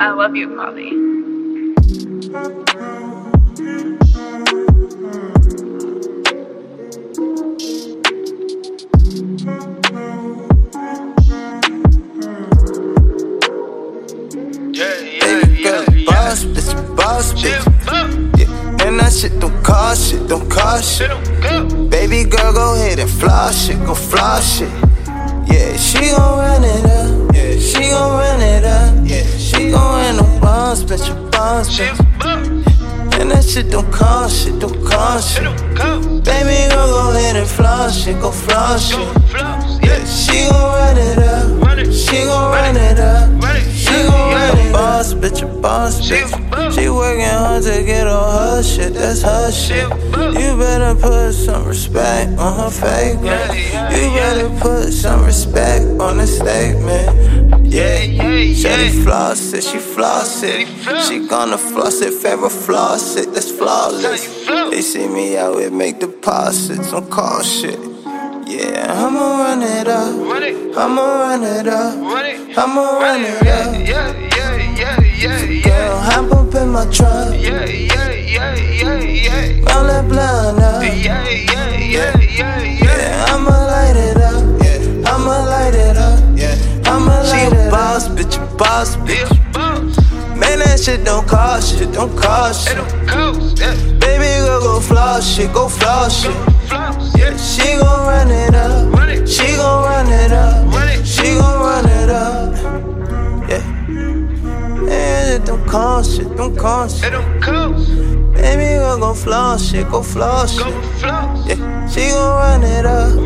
I love you, Polly. Baby girl, boss, bitch, boss, bitch. Yeah, and that shit don't cost shit, don't cost shit. Baby girl, go ahead and flash shit, go flash shit. Yeah, she gon' run it bitch, boss. And that shit don't cost shit, don't cost shit. Baby girl, go ahead and flash shit, go flash shit. Yeah, she gon' run it up. She gon' run it up. She gon' run it boss, bitch, a boss, bitch. She working hard to get on her shit, that's her shit. You better put some respect on her fragrance. You better put some respect on the statement. Yeah, Shady floss it, she floss it. She gonna floss it, Farrah floss it, that's flawless. They see me out here make deposits on call shit. Yeah, I'ma run it up. I'ma run it up. I'ma run it up. Yeah, yeah, yeah, yeah, yeah. Girl, hop up in my truck. Roll boss, bitch. Man, that shit don't cost shit, don't cost shit. Baby, girl, go floss shit, go floss shit. She gon' run it up. She gon' run it up. She gon' run it up. Yeah. Man, it don't cost shit, don't cost shit. Baby, girl, go floss shit, go floss shit. Yeah, she gon' run it up. She gon' run it up. She gon' run it up.